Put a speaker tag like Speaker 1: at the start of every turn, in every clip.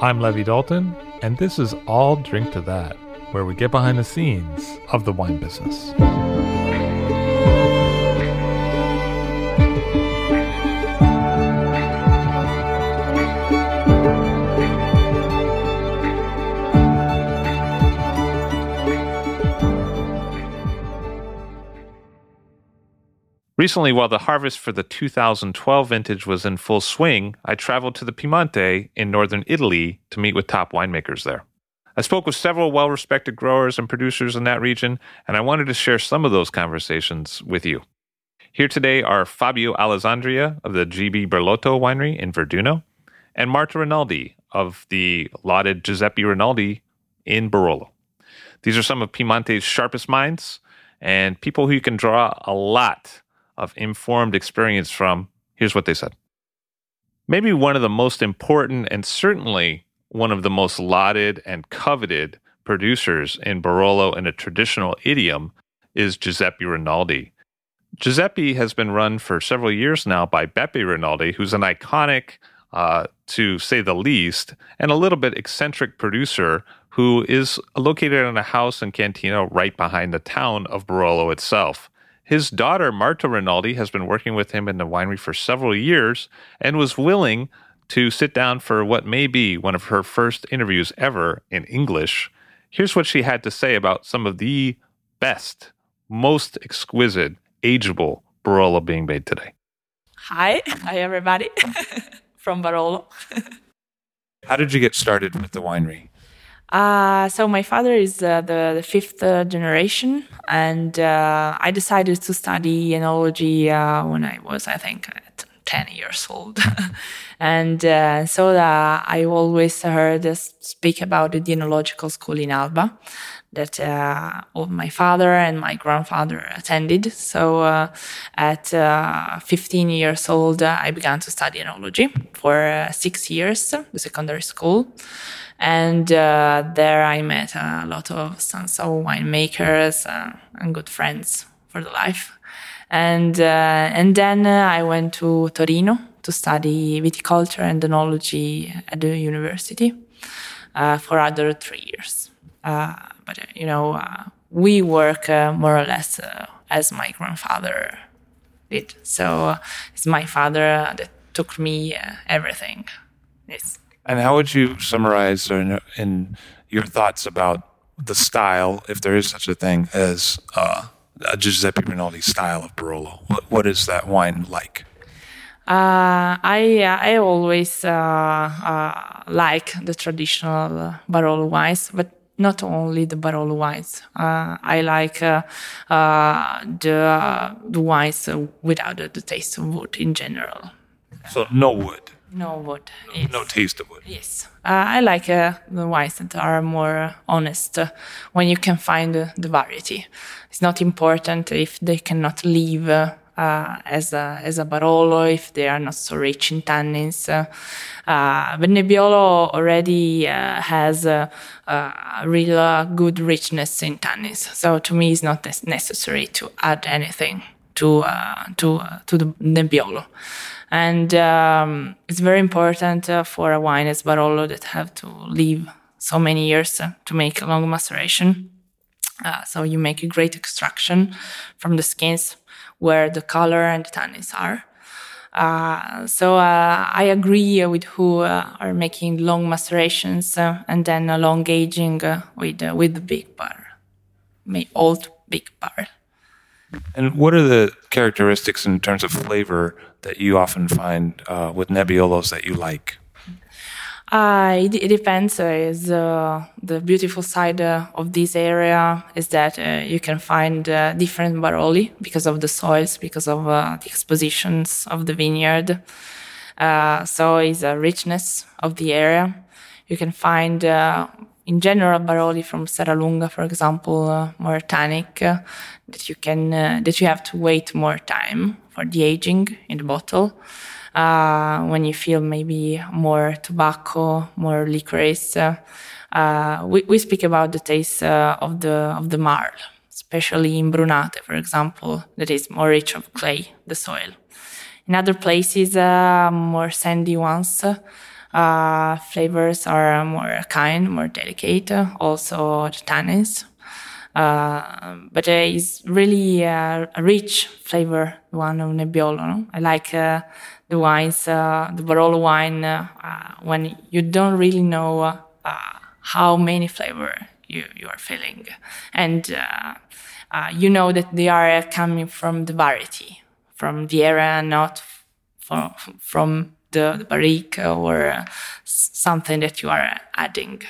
Speaker 1: I'm Levi Dalton, and this is I'll Drink to That, where we get behind the scenes of the wine business. Recently, while the harvest for the 2012 vintage was in full swing, I traveled to the Piemonte in northern Italy to meet with top winemakers there. I spoke with several well respected growers and producers in that region, and I wanted to share some of those conversations with you. Here today are Fabio Alessandria of the GB Burlotto winery in Verduno and Marta Rinaldi of the lauded Giuseppe Rinaldi in Barolo. These are some of Piemonte's sharpest minds and people who can draw a lot of informed experience from, here's what they said. Maybe one of the most important and certainly one of the most lauded and coveted producers in Barolo in a traditional idiom is Giuseppe Rinaldi. Giuseppe has been run for several years now by Beppe Rinaldi, who's an iconic, uh, to say the least, and a little bit eccentric producer who is located in a house in Cantina right behind the town of Barolo itself. His daughter, Marta Rinaldi, has been working with him in the winery for several years and was willing to sit down for what may be one of her first interviews ever in English. Here's what she had to say about some of the best, most exquisite, ageable Barolo being made today.
Speaker 2: Hi, hi everybody from Barolo.
Speaker 1: How did you get started with the winery?
Speaker 2: Uh, so my father is uh, the, the, fifth uh, generation, and uh, I decided to study enology uh, when I was, I think, 10 years old. and uh, so I always heard speak about the enological school in Alba that uh, my father and my grandfather attended. So uh, at uh, 15 years old, I began to study enology for six years, the secondary school. And uh, there I met a lot of sons of winemakers uh, and good friends for the life. And, uh, and then I went to Torino to study viticulture and enology at the university uh, for other three years. Uh, but, you know, we work more or less as my grandfather did. So it's my father that took me everything. Yes.
Speaker 1: And how would you summarize in, in your thoughts about the style, if there is such a thing as uh, a Giuseppe Rinaldi style of Barolo? What, what is that wine like?
Speaker 2: Uh, I I always uh, uh, like the traditional Barolo wines, but not only the Barolo wines. Uh, I like uh, uh, the the wines without the, the, taste of wood in general.
Speaker 1: So no wood.
Speaker 2: No wood.
Speaker 1: No, yes. no taste of wood.
Speaker 2: Yes. Uh, I like uh, the wines that are more honest uh, when you can find the variety. It's not important if they cannot leave uh, as a as a Barolo if they are not so rich in tannins. Uh, uh, Nebbiolo already has a, real good richness in tannins, so to me it's not necessary to add anything to to to the Nebbiolo. And um, it's very important uh, for a wine as Barolo that have to live so many years uh, to make a long maceration. Uh, so you make a great extraction from the skins where the color and the tannins are. Uh, so uh, I agree with who uh, are making long macerations uh, and then long aging uh, with with the big bar, old big bar.
Speaker 1: And what are the characteristics in terms of flavor that you often find with Nebbiolos that you like?
Speaker 2: Uh, it, it, depends. Uh, uh, the beautiful side uh, of this area is that uh, you can find uh, different Baroli because of the soils, because of the expositions of the vineyard. so it's a richness of the area. You can find, in general, Baroli from Serralunga, for example, more tannic that you can that you have to wait more time for the aging in the bottle uh, when you feel maybe more tobacco, more licorice. Uh, we, we speak about the taste uh, of the of the marl, especially in Brunate, for example, that is more rich of clay, the soil. In other places, uh, more sandy ones, uh, flavors are more kind, more delicate. Also, the tannins. Uh, but it's really a rich flavor, the one of Nebbiolo. No? I like the wines, uh, the Barolo wine, uh, uh, when you don't really know how many flavor you, you are feeling. And you know that they are coming from the variety, from the area, not from, from the, the barrique or something that you are adding.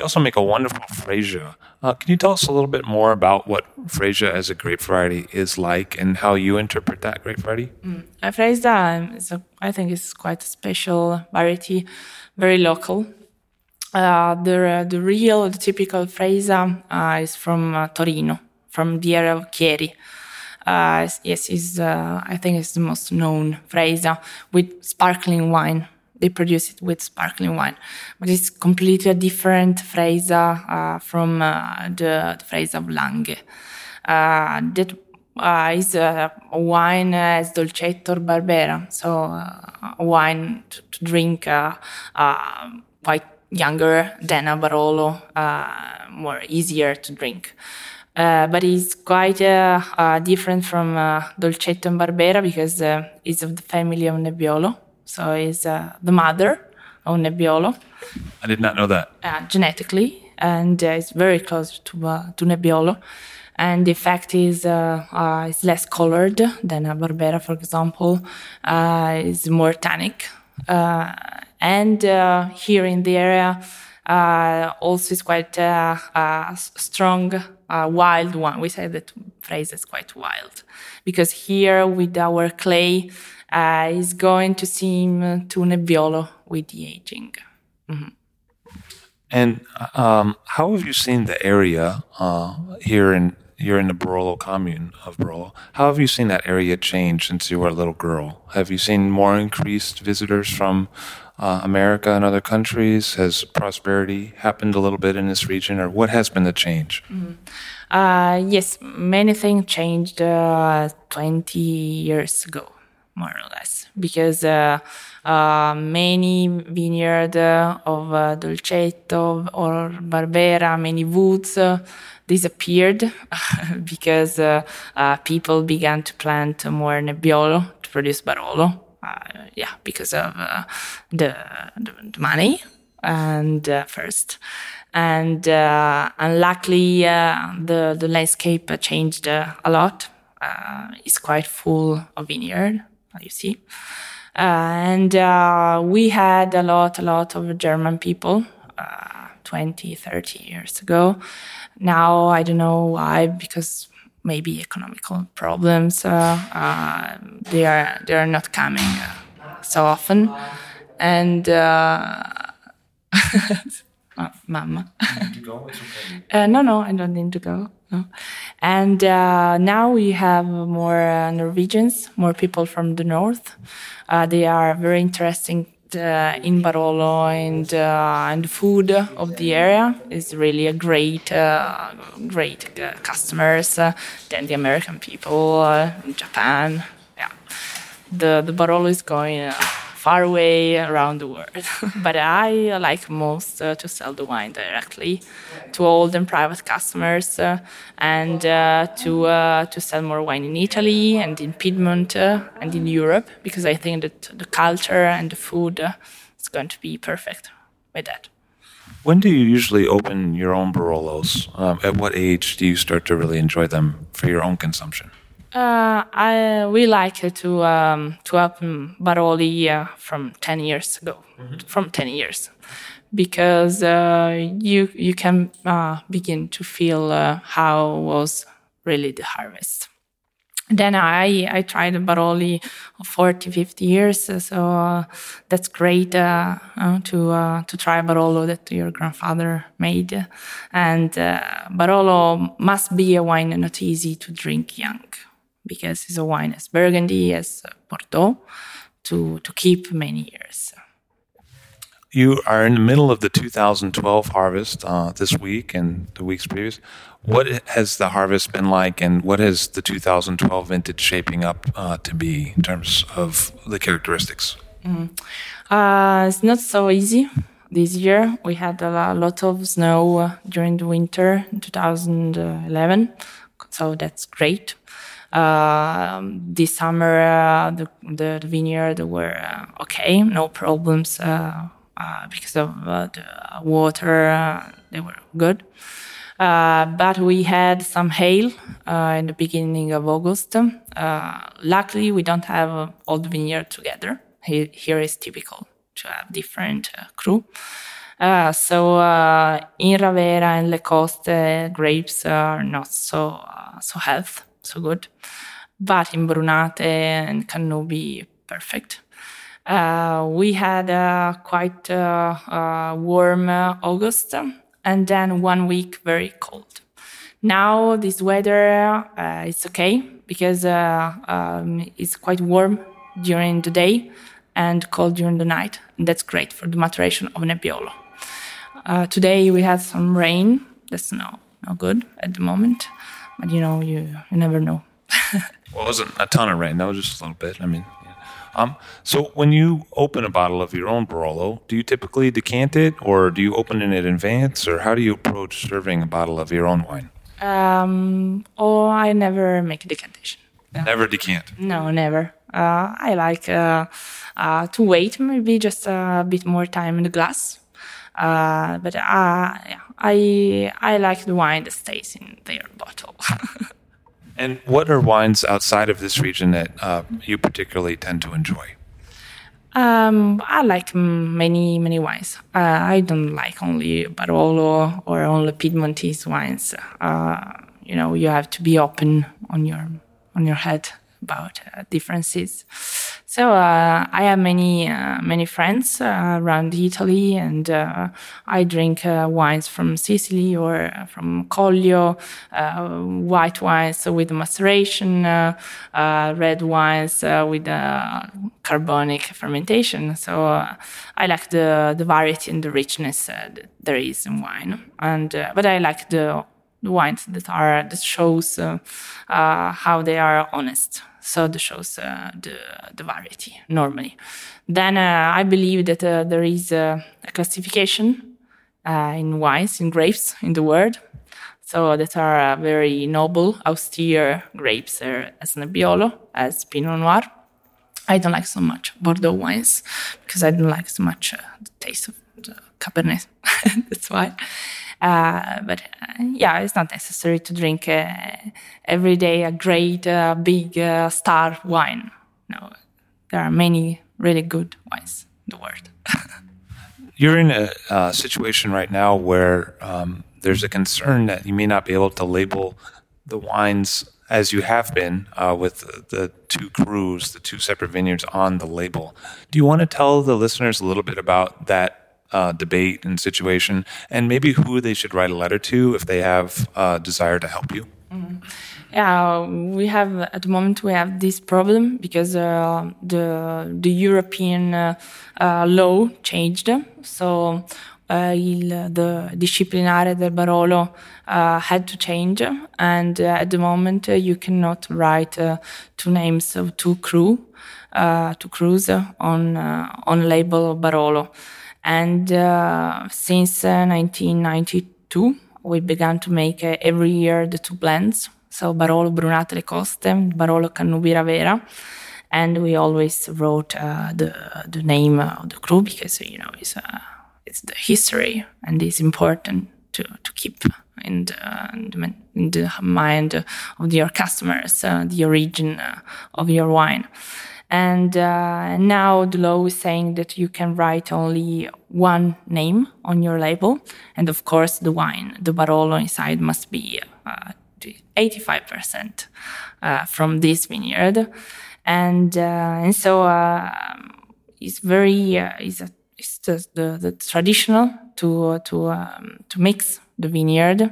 Speaker 1: You also make a wonderful Freisa. Uh, can you tell us a little bit more about what Freisa as a grape variety is like and how you interpret that grape variety?
Speaker 2: Mm. Uh, Freisa is, a, I think, is quite a special variety, very local. Uh, the the real, the typical Freisa uh, is from uh, Torino, from the area of Chieri. Uh, yes, is I think it's the most known Freisa with sparkling wine they produce it with sparkling wine. But it's completely a different Freisa uh, from uh, the, the Freisa of Langhe. Uh, that uh, is a wine as dolcetto or barbera, so uh, wine to, to drink uh, quite younger than a Barolo, more easier to drink. Uh, but it's quite uh, uh, different from Dolcetto and Barbera because it's of the family of Nebbiolo. So he's uh, the mother of Nebbiolo.
Speaker 1: I did not know that.
Speaker 2: Uh, genetically, and uh, it's very close to uh, to Nebbiolo. And the fact is, uh, uh, it's less colored than a Barbera, for example. it's more tannic. and here in the area, also is quite a strong wild one. We say that Freisa is quite wild because here with our clay, uh, is going to seem to Nebbiolo with the aging. Mm-hmm.
Speaker 1: And um, how have you seen the area uh, here in you're in the Barolo commune of Barolo? How have you seen that area change since you were a little girl? Have you seen more increased visitors from uh, America and other countries? Has prosperity happened a little bit in this region, or what has been the change? Mm-hmm.
Speaker 2: Uh, yes, many things changed uh, 20 years ago more or less, because uh, uh, many vineyards uh, of uh, Dolcetto or Barbera, many woods uh, disappeared because uh, people began to plant more Nebbiolo to produce Barolo. yeah, because of the, the, the, money and first and uh, unluckily uh, the the landscape changed uh, a lot. it's quite full of vineyard you see. Uh, and uh, we had a lot, a lot of German people uh, 20, 30 years ago. Now, I don't know why, because maybe economical problems. Uh, uh, they are they are not coming uh, so often, and oh, mama. no, no, I don't need to go. And uh, now we have more uh, Norwegians, more people from the north. Uh, they are very interesting uh, in Barolo and uh, and food of the area is really a great uh, great customers than the American people in Japan. Yeah, the the Barolo is going far away around the world. but I like most uh, to sell the wine directly to old and private customers uh, and uh, to uh, to sell more wine in Italy and in Piedmont uh, and in Europe because I think that the culture and the food is going to be perfect with that.
Speaker 3: When do you usually open your own Barolos? Um, at what age do you start to really enjoy them for your own consumption?
Speaker 2: Uh, I we like to um, to open Baroli uh, from ten years ago, mm-hmm. from ten years, because uh, you you can uh, begin to feel uh, how was really the harvest. Then I I tried Baroli 40, 50 years, so uh, that's great to to try Barolo that your grandfather made, and Barolo must be a wine not easy to drink young because it's a wine as Burgundy, as Bordeaux, to, to keep many years.
Speaker 3: You are in the middle of the 2012 harvest uh, this week and the weeks previous. What has the harvest been like, and what has the 2012 vintage shaping up uh, to be in terms of the characteristics?
Speaker 2: Mm. Uh, it's not so easy this year. We had a lot of snow uh, during the winter in 2011, so that's great. Uh, this summer, uh, the, the, the vineyard were uh, okay, no problems uh, uh, because of the water. they were good. but we had some hail in the beginning of August. luckily, we don't have all the vineyard together. Here, here is typical to have different cru. Uh, so uh, in Ravera and Le Coste, grapes are not so uh, so healthy so good. But in Brunate and Cannubi, perfect. Uh, we had a quite uh, uh, warm August and then one week very cold. Now this weather uh, is okay because uh, um, it's quite warm during the day and cold during the night. And that's great for the maturation of Nebbiolo. Uh, today we had some rain. That's no, no good at the moment but you know, you, you never know.
Speaker 3: well, it wasn't a ton of rain. That was just a little bit. I mean, yeah. um, so when you open a bottle of your own Barolo, do you typically decant it, or do you open it in advance, or how do you approach serving a bottle of your own wine?
Speaker 2: Um, oh, I never make a decantation.
Speaker 3: No. Never decant.
Speaker 2: No, never. Uh, I like uh, uh, to wait, maybe just a bit more time in the glass. Uh, but uh, yeah, I I like the wine that stays in their bottle.
Speaker 3: and what are wines outside of this region that uh, you particularly tend to enjoy?
Speaker 2: Um, I like many many wines. Uh, I don't like only Barolo or only Piedmontese wines. Uh, you know, you have to be open on your on your head about uh, differences. So uh, I have many uh, many friends uh, around Italy, and uh, I drink uh, wines from Sicily or from Collio, white wines with maceration, red wines with carbonic fermentation. So I like the the variety and the richness that there is in wine, and but I like the wines that are that shows uh, uh, how they are honest. So that shows uh, the the variety normally. Then uh, I believe that uh, there is a classification in wines in grapes in the world. So that are very noble, austere grapes, as Nebbiolo, as Pinot Noir. I don't like so much Bordeaux wines because I don't like so much the taste of the Cabernet. That's why. Uh, but uh, yeah, it's not necessary to drink uh, every day a great big star wine. No, there are many really good wines in the world.
Speaker 3: You're in a uh, situation right now where um, there's a concern that you may not be able to label the wines as you have been uh, with the, two crus, the two separate vineyards on the label. Do you want to tell the listeners a little bit about that uh, debate and situation, and maybe who they should write a letter to if they have a uh, desire to help you?
Speaker 2: Yeah, we have at the moment we have this problem because uh, the the European uh, uh, law changed. So uh, il, the disciplinare del Barolo had to change, and at the moment you cannot write two names of two cru, two crus on on label of Barolo. And since 1992, we began to make every year the two blends so Barolo Brunate le Coste, Barolo Cannubi Ravera. And we always wrote uh, the the name of the cru because you know it's uh, it's the history and it's important to, to keep in the, in the mind of your customers uh, the origin uh, of your wine. And uh, now the law is saying that you can write only one name on your label. And of course, the wine, the Barolo inside must be uh, 85% uh, from this vineyard. And, uh, and so uh, it's very, uh, it's, a, it's the, the, traditional to, to, um, to mix the vineyard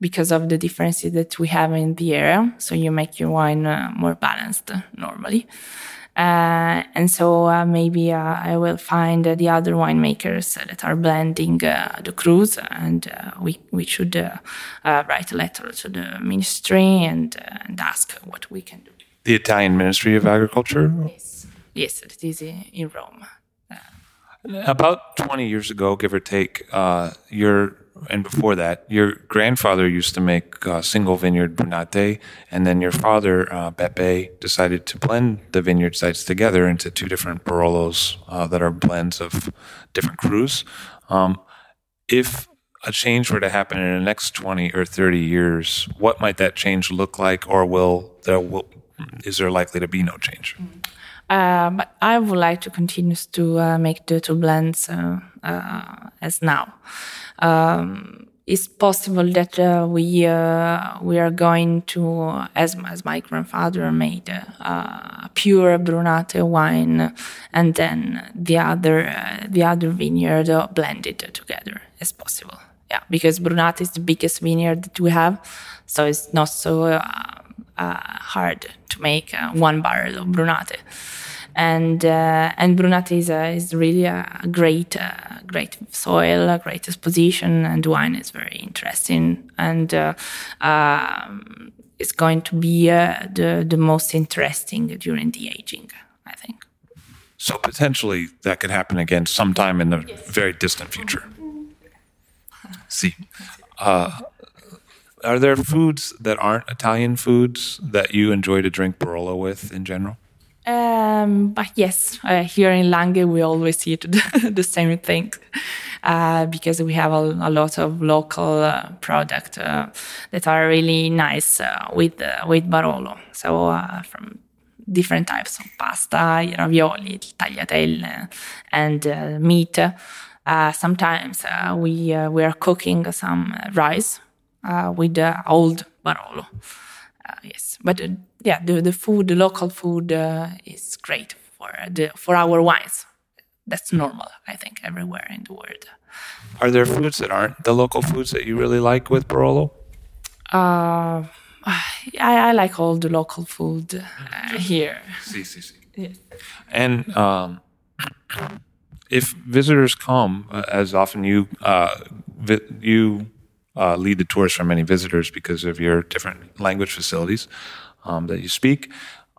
Speaker 2: because of the differences that we have in the area. So you make your wine uh, more balanced normally. Uh, and so uh, maybe uh, I will find the other winemakers that are blending the crus, and we we should write a letter to the ministry and and ask what we can do.
Speaker 3: The Italian Ministry of Agriculture.
Speaker 2: Yes, yes, it is in Rome.
Speaker 3: About 20 years ago, give or take, uh, your and before that, your grandfather used to make uh, single vineyard Brunate, and then your father, uh, Beppe, decided to blend the vineyard sites together into two different Barolos uh, that are blends of different crus. Um, if a change were to happen in the next 20 or 30 years, what might that change look like, or will there will, is there likely to be no change?
Speaker 2: Uh, but I would like to continue to uh, make the two blends uh, uh as now um, it's possible that uh, we uh, we are going to, as as my grandfather made, uh, pure Brunate wine, and then the other uh, the other vineyard blended together as possible. Yeah, because Brunate is the biggest vineyard that we have, so it's not so uh, uh, hard to make one barrel of Brunate and uh, and Brunate is, uh, is really a great uh, great soil, a great exposition, and wine is very interesting and uh, um, it's going to be uh, the the most interesting during the aging, I think.
Speaker 3: So potentially that could happen again sometime in the yes. very distant future. See. Uh, are there foods that aren't Italian foods that you enjoy to drink Barolo with in general?
Speaker 2: Um, but yes, uh, here in Langhe we always eat the, the same thing uh, because we have a, a lot of local uh, products uh, that are really nice uh, with uh, with Barolo. So from different types of pasta, ravioli, tagliatelle, and meat. sometimes we we are cooking some rice with old Barolo. yes, but yeah, the, the food, the local food uh, is great for the for our wines. That's normal, I think, everywhere in the world.
Speaker 3: Are there foods that aren't the local foods that you really like with Barolo?
Speaker 2: Uh, I, I like all the local food uh, here.
Speaker 3: See, see, see. Yes. And um, if visitors come, uh, as often you uh, vi- you uh, lead the tours for many visitors because of your different language facilities um, that you speak.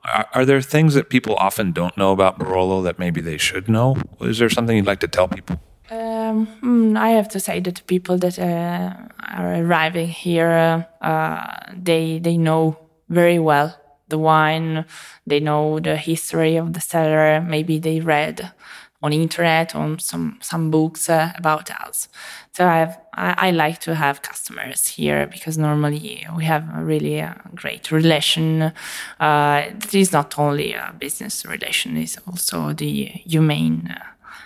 Speaker 3: Are, are, there things that people often don't know about Barolo that maybe they should know? Is there something you'd like to tell people?
Speaker 2: Um, hmm, I have to say that the people that uh, are arriving here, uh, they they know very well the wine. They know the history of the cellar. Maybe they read on internet on some some books uh, about us. So I, have, I, I like to have customers here because normally we have a really uh, great relation. Uh, it is not only a business relation; it's also the humane.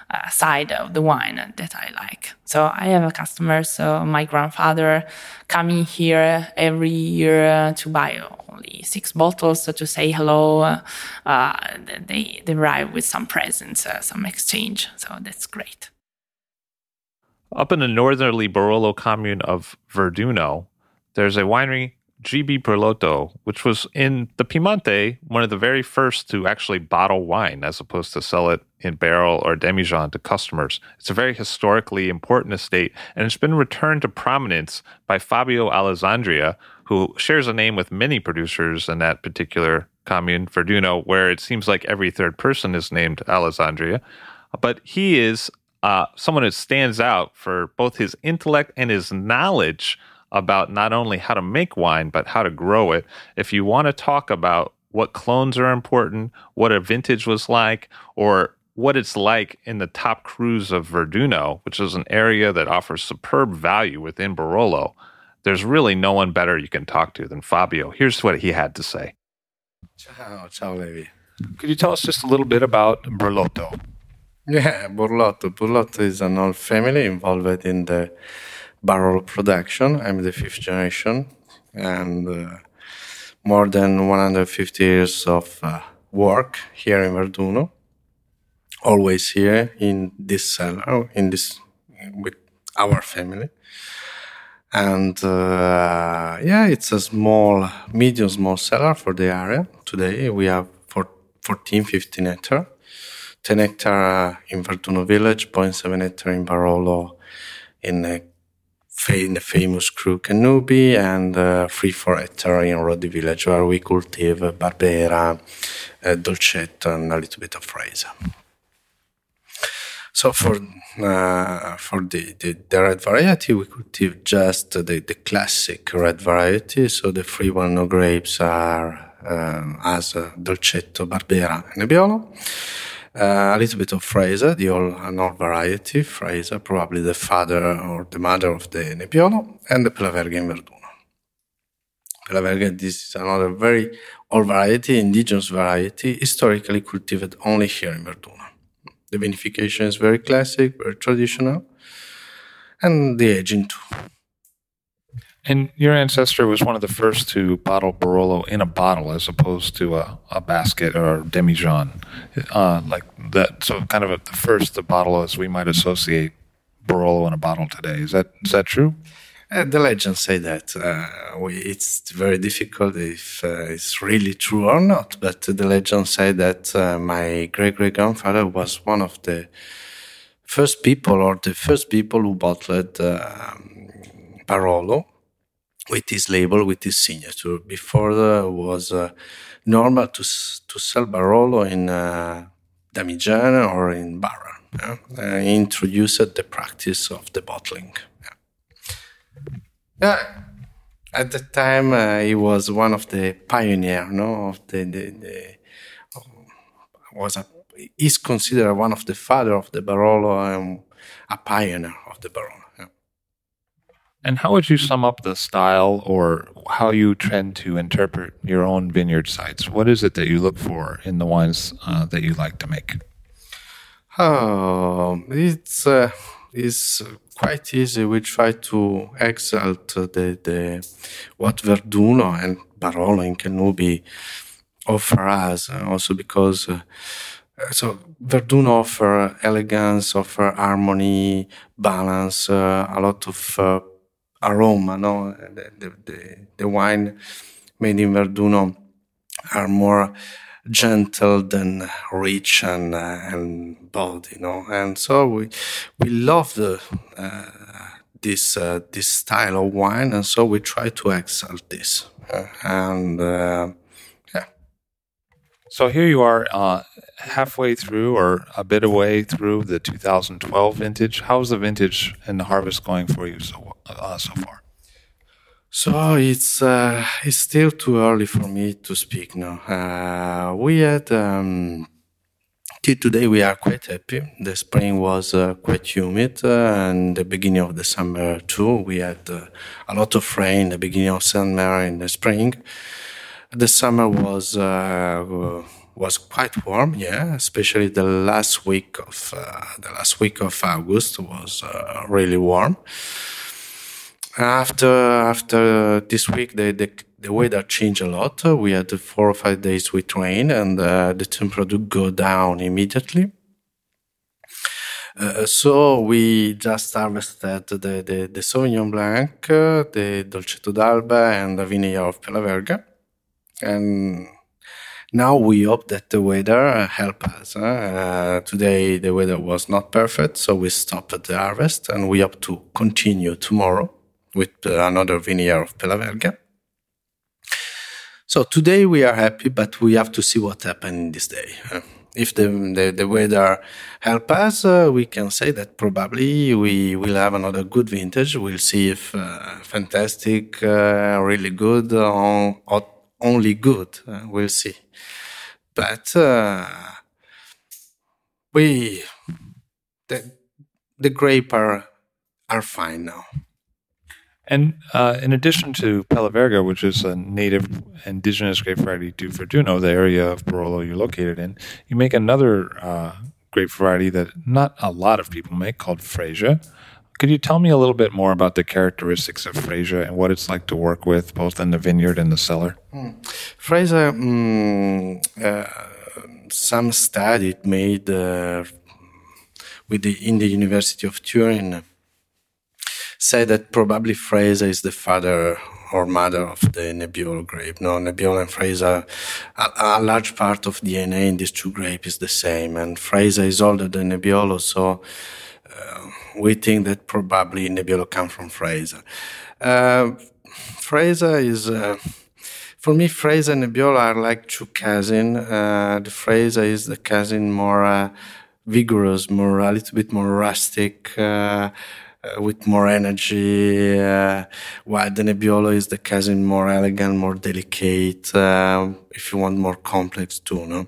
Speaker 2: Uh, side of the wine that I like. So I have a customer. So my grandfather coming here every year to buy only six bottles so to say hello. Uh, they, they arrive with some presents, uh, some exchange. So that's great.
Speaker 1: Up in the northerly Barolo commune of Verduno, there's a winery GB Brulotto, which was in the Piemonte, one of the very first to actually bottle wine as opposed to sell it in barrel or demijohn to customers. It's a very historically important estate, and it's been returned to prominence by Fabio Alessandria, who shares a name with many producers in that particular commune, Verduno, where it seems like every third person is named Alessandria. But he is uh, someone who stands out for both his intellect and his knowledge about not only how to make wine, but how to grow it. If you want to talk about what clones are important, what a vintage was like, or what it's like in the top crus of Verduno, which is an area that offers superb value within Barolo, there's really no one better you can talk to than Fabio. Here's what he had to say.
Speaker 4: Ciao, ciao Levi.
Speaker 3: Could you tell us just a little bit about Brulotto?
Speaker 4: Yeah, Burlotto. Burlotto is an old family involved in the Barolo production. I'm the fifth generation, and uh, more than 150 years of uh, work here in Verduno. Always here in this cellar, in this with our family, and uh, yeah, it's a small, medium small cellar for the area. Today we have 14, 15 hectare 10 hectare in Verduno village, 0.7 hectare in Barolo in, a, in the famous Cru Cannubi, and uh, 3 4 hectare in Roddi village where we cultivate Barbera, uh, Dolcetto, and a little bit of Freisa. So for uh, for the, the, the, red variety, we cultivate just the, the classic red variety. So the free one grapes are uh, as Dolcetto, Barbera, and Nebbiolo. Uh, a little bit of Freisa, the old, an old variety, Freisa, probably the father or the mother of the Nebbiolo, and the Pelaverga in Verduno. Pelaverga, this is another very old variety, indigenous variety, historically cultivated only here in Verduno. The vinification is very classic, very traditional, and the aging too.
Speaker 3: And your ancestor was one of the first to bottle Barolo in a bottle as opposed to a, a basket or demijohn. Uh, like that, so kind of a, the first to bottle as we might associate Barolo in a bottle today. Is that is that true?
Speaker 4: Uh, the legends say that uh, we, it's very difficult if uh, it's really true or not. But the legends say that uh, my great great grandfather was one of the first people or the first people who bottled um, Barolo with his label, with his signature. Before uh, was uh, normal to to sell Barolo in uh, Damigiana or in Barra. Yeah? He introduced the practice of the bottling. Yeah. yeah. At the time, uh, he was one of the pioneer, no, of the, the, the was a, is considered one of the father of the Barolo and a pioneer of the Barolo.
Speaker 3: And how would you sum up the style or how you tend to interpret your own vineyard sites? What is it that you look for in the wines uh, that you like to make?
Speaker 4: Oh, it's uh, it's quite easy. We try to exalt the, the what Verduno and Barolo and Cannubi offer us, uh, also because. Uh, so Verduno offer elegance, offer harmony, balance, uh, a lot of uh, aroma, no? The, the, the, the wine made in Verduno are more gentle than rich and uh, and bold, you know. And so we we love the uh, this uh, this style of wine, and so we try to excel this. Uh, and uh.
Speaker 3: So here you are, uh, halfway through or a bit away through the 2012 vintage. How's the vintage and the harvest going for you so uh, so far?
Speaker 4: So it's uh, it's still too early for me to speak now. Uh, we had um, till today we are quite happy. The spring was uh, quite humid, uh, and the beginning of the summer too. We had a lot of rain. The beginning of summer in the spring. The summer was was quite warm, yeah. Especially the last week of the last week of August was really warm after after this week, the, the, the weather changed a lot. We had four or five days with rain, and uh, the temperature go down immediately. Uh, so we just harvested the, the, the Sauvignon Blanc, uh, the Dolcetto d'Alba, and the Vineyard of Pela And now we hope that the weather help us. Uh, today the weather was not perfect, so we stopped the harvest, and we hope to continue tomorrow with another vineyard of Pela So today we are happy, but we have to see what happened this day if the, the, the weather help us, uh, we can say that probably we will have another good vintage. We'll see if uh, fantastic, uh, really good, or, or only good. Uh, we'll see. But uh, we, the, the grape are, are fine now.
Speaker 3: And uh, in addition to Pelaverga, which is a native indigenous grape variety to Verduno, the area of Barolo you're located in, you make another uh, grape variety that not a lot of people make called Freisa. Could you tell me a little bit more about the characteristics of Freisa and what it's like to work with both in the vineyard and the cellar?
Speaker 4: Mm. Freisa, mm, uh, some study made uh, with the, in the University of Turin say that probably Freisa is the father or mother of the Nebbiolo grape. No, Nebbiolo and Freisa, a, a, large part of DNA in these two grapes is the same, and Freisa is older than Nebbiolo, so uh, we think that probably Nebbiolo come from Freisa. Uh, Freisa is. Uh, for me, Freisa and Nebbiolo are like two cousins. Uh, the Freisa is the cousin more uh, vigorous, more a little bit more rustic, uh, uh, with more energy, while the Nebbiolo is the cousin more elegant, more delicate, if you want more complex too, no?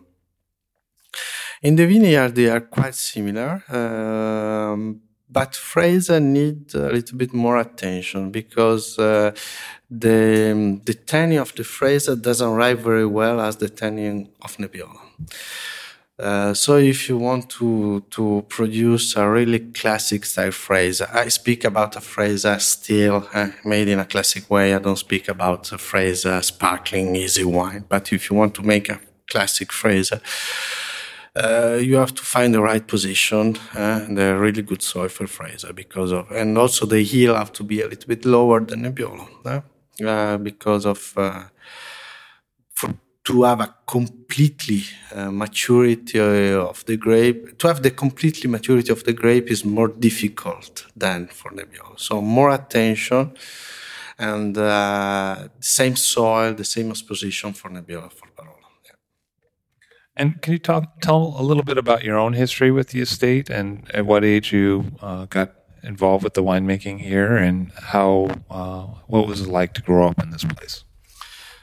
Speaker 4: In the vineyard, they are quite similar, um, but Freisa need a little bit more attention because uh, the the tannin of the Freisa doesn't ripe very well as the tannin of Nebbiolo. Uh, so if you want to to produce a really classic style Freisa, I speak about a Freisa still uh, made in a classic way. I don't speak about a Freisa uh, sparkling easy wine. But if you want to make a classic Freisa, uh, you have to find the right position uh, and a really good soil for Freisa because of, and also the yield have to be a little bit lower than Nebbiolo uh, because of. For, to have a completely uh, maturity of the grape, to have the completely maturity of the grape is more difficult than for Nebbiolo. So more attention and uh, same soil, the same exposition for Nebbiolo for Barolo.
Speaker 3: And can you talk tell a little bit about your own history with the estate and at what age you uh, got involved with the winemaking here and how uh, what was it like to grow up in this place?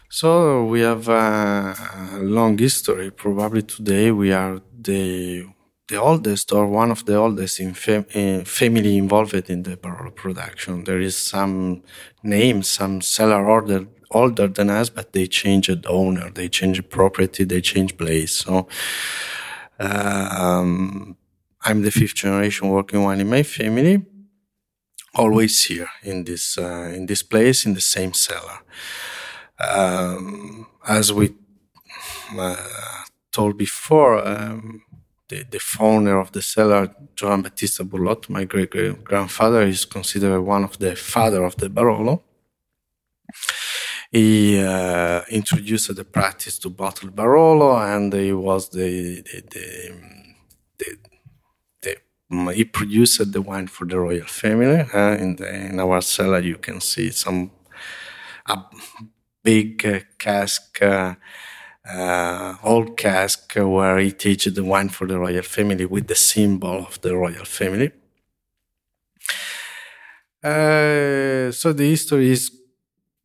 Speaker 4: So we have a, long history. Probably today we are the the oldest or one of the oldest in fam- family involved in the Barolo production. There is some names, some cellar order older than us, but they changed the owner, they changed property, they changed place. So um, I'm the fifth generation working one in my family, always here in this uh, in this place in the same cellar. Um, as we uh, told before, um, the, the, founder of the cellar, Giovan Battista Burlotto, my great grandfather, is considered one of the father of the Barolo. He uh, introduced the practice to bottle Barolo, and he was the, the, the, the he produced the wine for the royal family. Uh, in, in, our cellar, you can see some a big uh, cask, uh, uh, old cask, where he teaches the wine for the royal family with the symbol of the royal family. so the history is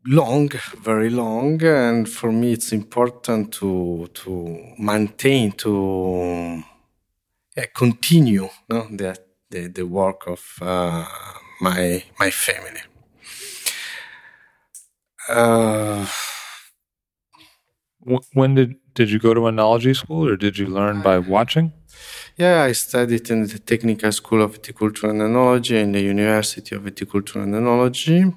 Speaker 4: long, very long, and for me it's important to to maintain to continue no, the, the, the work of uh, my my family. Uh,
Speaker 3: when did did you go to enology school, or did you learn by watching?
Speaker 4: Yeah, I studied in the Technical School of Viticulture and Enology in the University of Viticulture and Enology.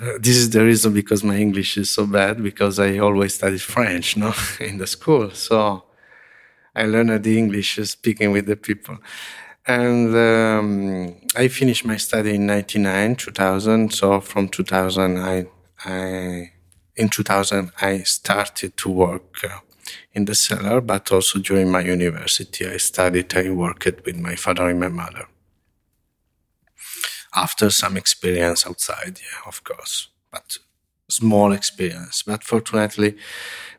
Speaker 4: This is the reason because my English is so bad because I always studied French, no, in the school. So I learned the English speaking with the people. And um, I finished my study in 99, 2000. So from 2000, I, I in 2000, I started to work uh, in the cellar, but also during my university, I studied, I worked with my father and my mother. After some experience outside, yeah, of course, but small experience. But fortunately,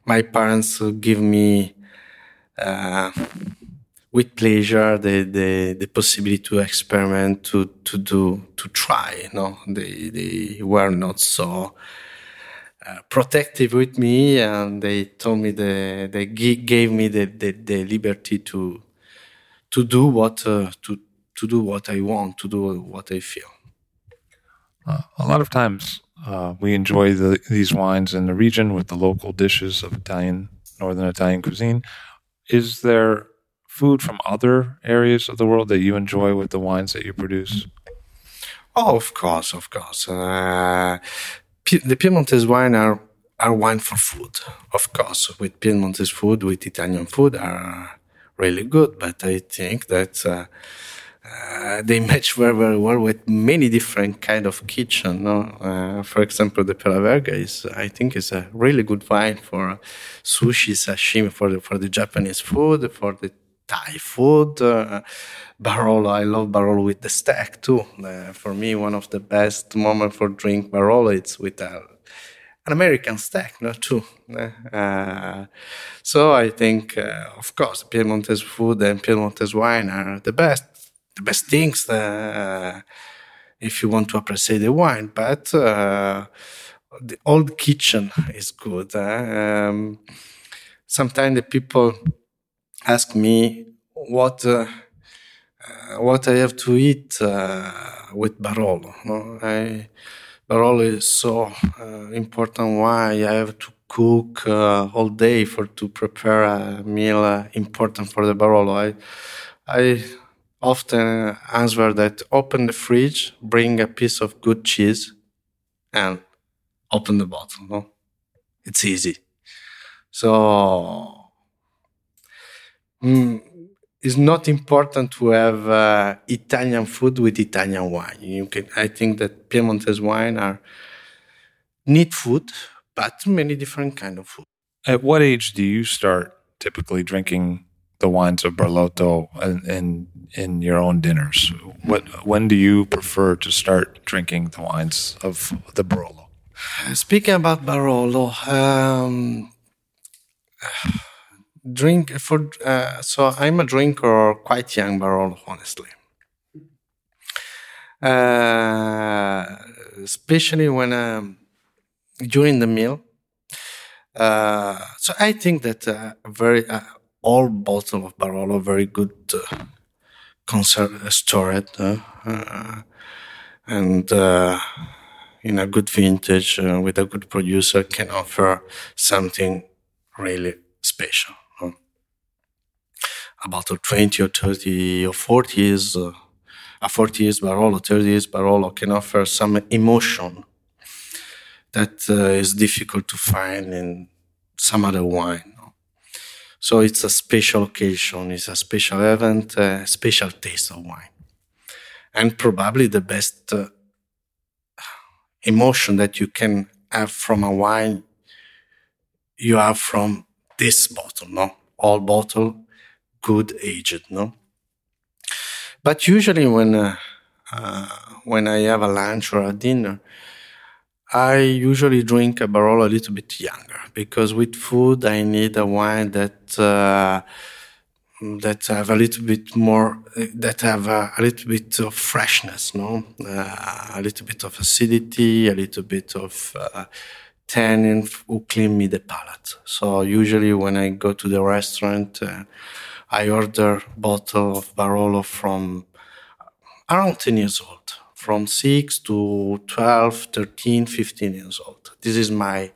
Speaker 4: my parents give me uh, with pleasure the, the, the possibility to experiment, to, to do, to try. You know, they, they were not so uh, protective with me, and they told me the, they gave me the, the, the liberty to, to do what, uh, to, to do what I want, to do what I feel.
Speaker 3: Uh, a lot of times uh, we enjoy the, these wines in the region with the local dishes of Italian, Northern Italian cuisine. Is there food from other areas of the world that you enjoy with the wines that you produce?
Speaker 4: Oh, of course, of course. Uh, the Piemontese wine are are wine for food, of course. With Piemontese food, with Italian food, are really good. But I think that uh, uh, they match very very well with many different kind of kitchen. No? Uh, for example, the Pelaverga is I think is a really good wine for sushi, sashimi, for the for the Japanese food, for the Thai food. Uh, Barolo, I love Barolo with the steak too. Uh, for me, one of the best moments for drink Barolo it's with a, an American steak, no, too. Uh, so I think, uh, of course, Piemontese food and Piemontese wine are the best the best things uh, if you want to appreciate the wine. But uh, the old kitchen is good. Um, sometimes the people ask me what uh, uh what I have to eat uh, with Barolo. No? I, Barolo is so uh, important. Why I have to cook all day for to prepare a meal important for the Barolo. I I often answer that open the fridge, bring a piece of good cheese, and open the bottle. No? It's easy. So mm, it's not important to have uh, Italian food with Italian wine. You can, I think that Piemontese wine are neat food, but many different kind of food.
Speaker 3: At what age do you start typically drinking the wines of Burlotto in, in, in your own dinners? What when do you prefer to start drinking the wines of the Barolo?
Speaker 4: Speaking about Barolo, um, drink for uh, so I'm a drinker quite young Barolo, honestly. Uh, especially when um, during the meal. Uh, so I think that uh, very uh, all bottle of Barolo very good uh, conserved, stored, uh, uh, and uh, in a good vintage uh, with a good producer can offer something really special. Huh? A bottle 20 or 30 or 40 years, uh, a 40 years Barolo, 30 years Barolo can offer some emotion that is difficult to find in some other wine. So it's a special occasion, it's a special event, a special taste of wine. And probably the best uh, emotion that you can have from a wine, you have from this bottle, no? All bottle, good aged, no? But usually when, uh, uh, when I have a lunch or a dinner, I usually drink a Barolo a little bit younger because with food I need a wine that uh, that have a little bit more that have a, a little bit of freshness, no, uh, a little bit of acidity, a little bit of uh, tannin who clean me the palate. So usually when I go to the restaurant, uh, I order bottle of Barolo from around 10 years old from 6 to 12, 13, 15 years old. This is my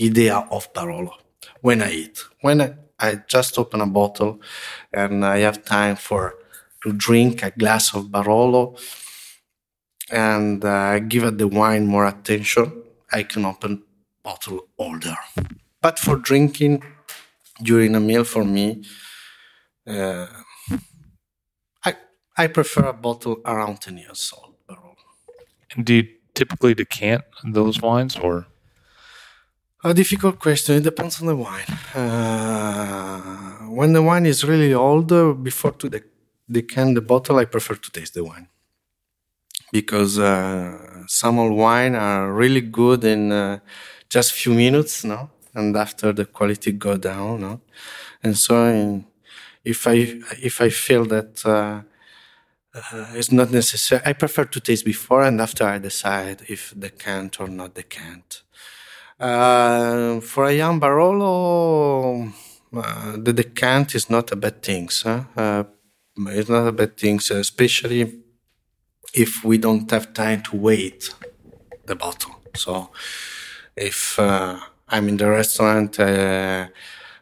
Speaker 4: idea of Barolo when I eat. When I, just open a bottle and I have time for to drink a glass of Barolo and uh, give the wine more attention, I can open bottle older. But for drinking during a meal for me, uh, I I prefer a bottle around ten years old.
Speaker 3: And do you typically decant those wines, or
Speaker 4: A difficult question. It depends on the wine. Uh, when the wine is really old, uh, before to de- decant the bottle, I prefer to taste the wine because uh, some old wine are really good in uh, just few minutes, no, and after the quality go down, no, and so in, if I if I feel that. Uh, it's not necessary. I prefer to taste before and after I decide if they can't or not decant. Uh, for a young Barolo, uh, the decant is not a bad thing. Uh, it's not a bad thing, especially if we don't have time to wait the bottle. So if uh, I'm in the restaurant uh,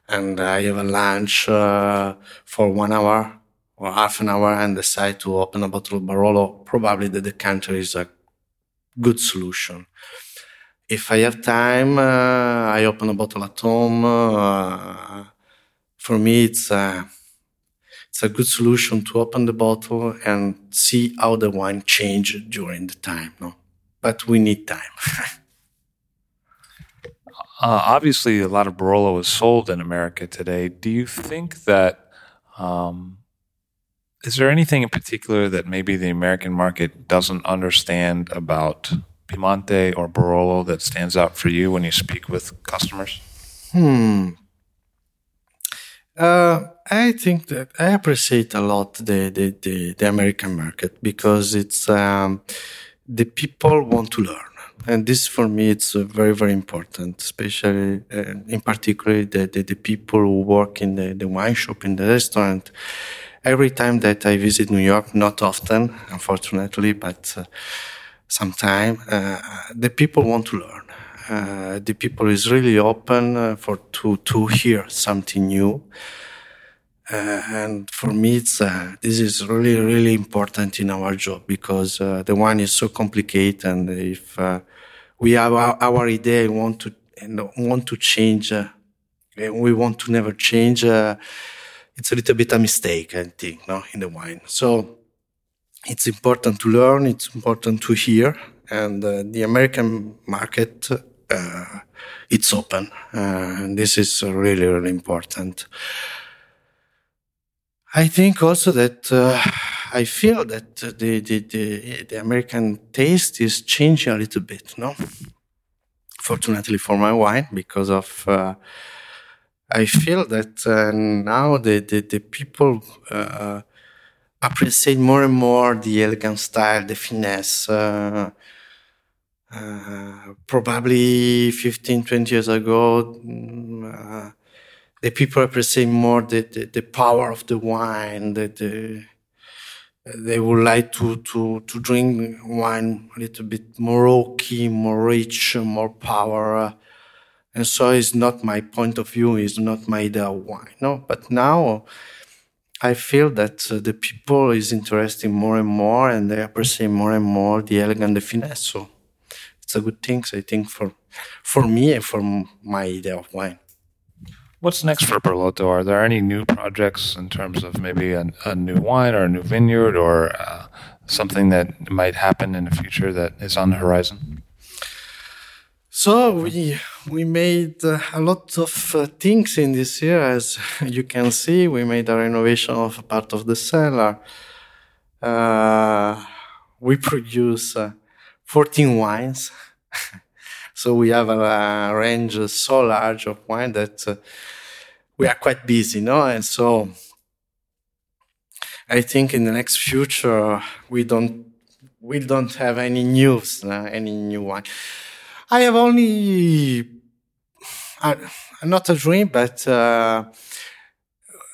Speaker 4: and I have a lunch uh, for one hour or half an hour and decide to open a bottle of Barolo, probably the decanter is a good solution if I have time, uh, I open a bottle at home. Uh, for me, it's a, it's a good solution to open the bottle and see how the wine change during the time. No, but we need time.
Speaker 3: uh, obviously a lot of Barolo is sold in America today? Do you think that um, is there anything in particular that maybe the American market doesn't understand about Piemonte or Barolo that stands out for you when you speak with customers?
Speaker 4: Hmm. Uh, I think that I appreciate a lot the, the, the, the American market because it's um, the people want to learn. And this for me, it's uh, very, very important, especially uh, in particular the, the, the, people who work in the, the wine shop, in the restaurant. Every time that I visit New York, not often, unfortunately, but uh, sometime, uh, the people want to learn. Uh, the people is really open uh, for to to hear something new. Uh, and for me, it's uh, this is really really important in our job because the wine is so complicated, and if we have our, our idea, want to want to change, we want to never change. It's a little bit a mistake, I think, no, in the wine. So it's important to learn, it's important to hear, and uh, the American market uh, it's open, uh, this is really really important. I think also that uh, I feel that the, the, the the American taste is changing a little bit, no. Fortunately for my wine, because of uh, I feel that uh, now the, the, the people appreciate more and more the elegant style, the finesse. Uh, uh, probably 15, 20 years ago, uh, the people appreciate more the, the, the, power of the wine. That the, they would like to, to, to drink wine a little bit more oaky, more rich, more power. And so it's not my point of view, it's not my idea of wine. No, but now I feel that uh, the people is interesting more and more, and they appreciate more and more the elegant, the finesse. So it's a good thing, So, I think, for for me and for my idea of wine.
Speaker 3: What's next for Burlotto? Are there any new projects in terms of maybe a, a new wine or a new vineyard or uh, something that might happen in the future that is on the horizon?
Speaker 4: So we we made uh, a lot of uh, things in this year, as you can see. We made a renovation of a part of the cellar. Uh, we produce uh, 14 wines, so we have a, range so large of wine that we are quite busy, no? And so I think in the next future we don't we don't have any news, any new wine. I have only uh, not a dream, but uh,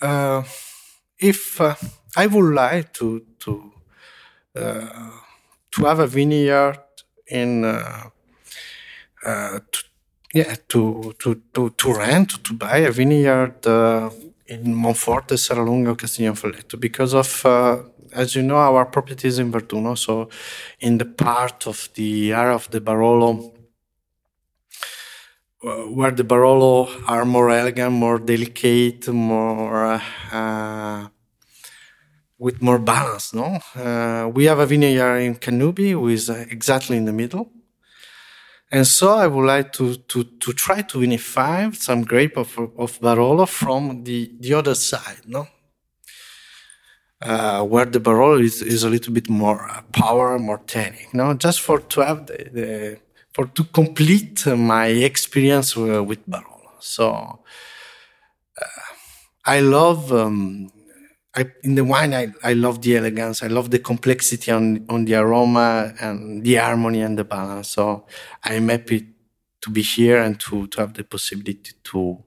Speaker 4: uh, if uh, I would like to to uh, to have a vineyard in uh, to, yeah to, to to to rent to buy a vineyard in Monforte, Serralunga, Castiglione because of as you know, our property is in Verduno, so in the part of the area of the Barolo where the Barolo are more elegant, more delicate, more uh, with more balance. No, uh, we have a vineyard in Cannubi who is uh, exactly in the middle, and so I would like to to to try to vinify some grape of of Barolo from the the other side. No. Uh, where the Barolo is, is a little bit more uh, power, more tannic, no, just for to have the, the for to complete my experience with Barolo. So uh, I love um, I, in the wine. I, I love the elegance. I love the complexity on on the aroma and the harmony and the balance. So I'm happy to be here and to to have the possibility to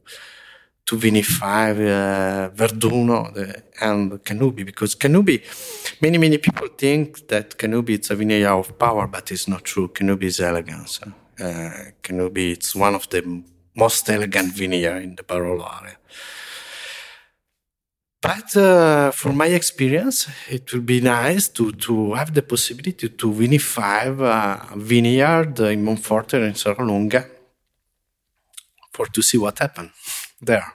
Speaker 4: to vinify uh, Verduno and Cannubi because Cannubi, many many people think that Cannubi is a vineyard of power, but it's not true. Cannubi is elegance. Uh, Cannubi it's one of the most elegant vineyard in the Barolo area. But uh, from my experience, it would be nice to, to have the possibility to vinify a vineyard in Monforte and in Serralunga for to see what happened there.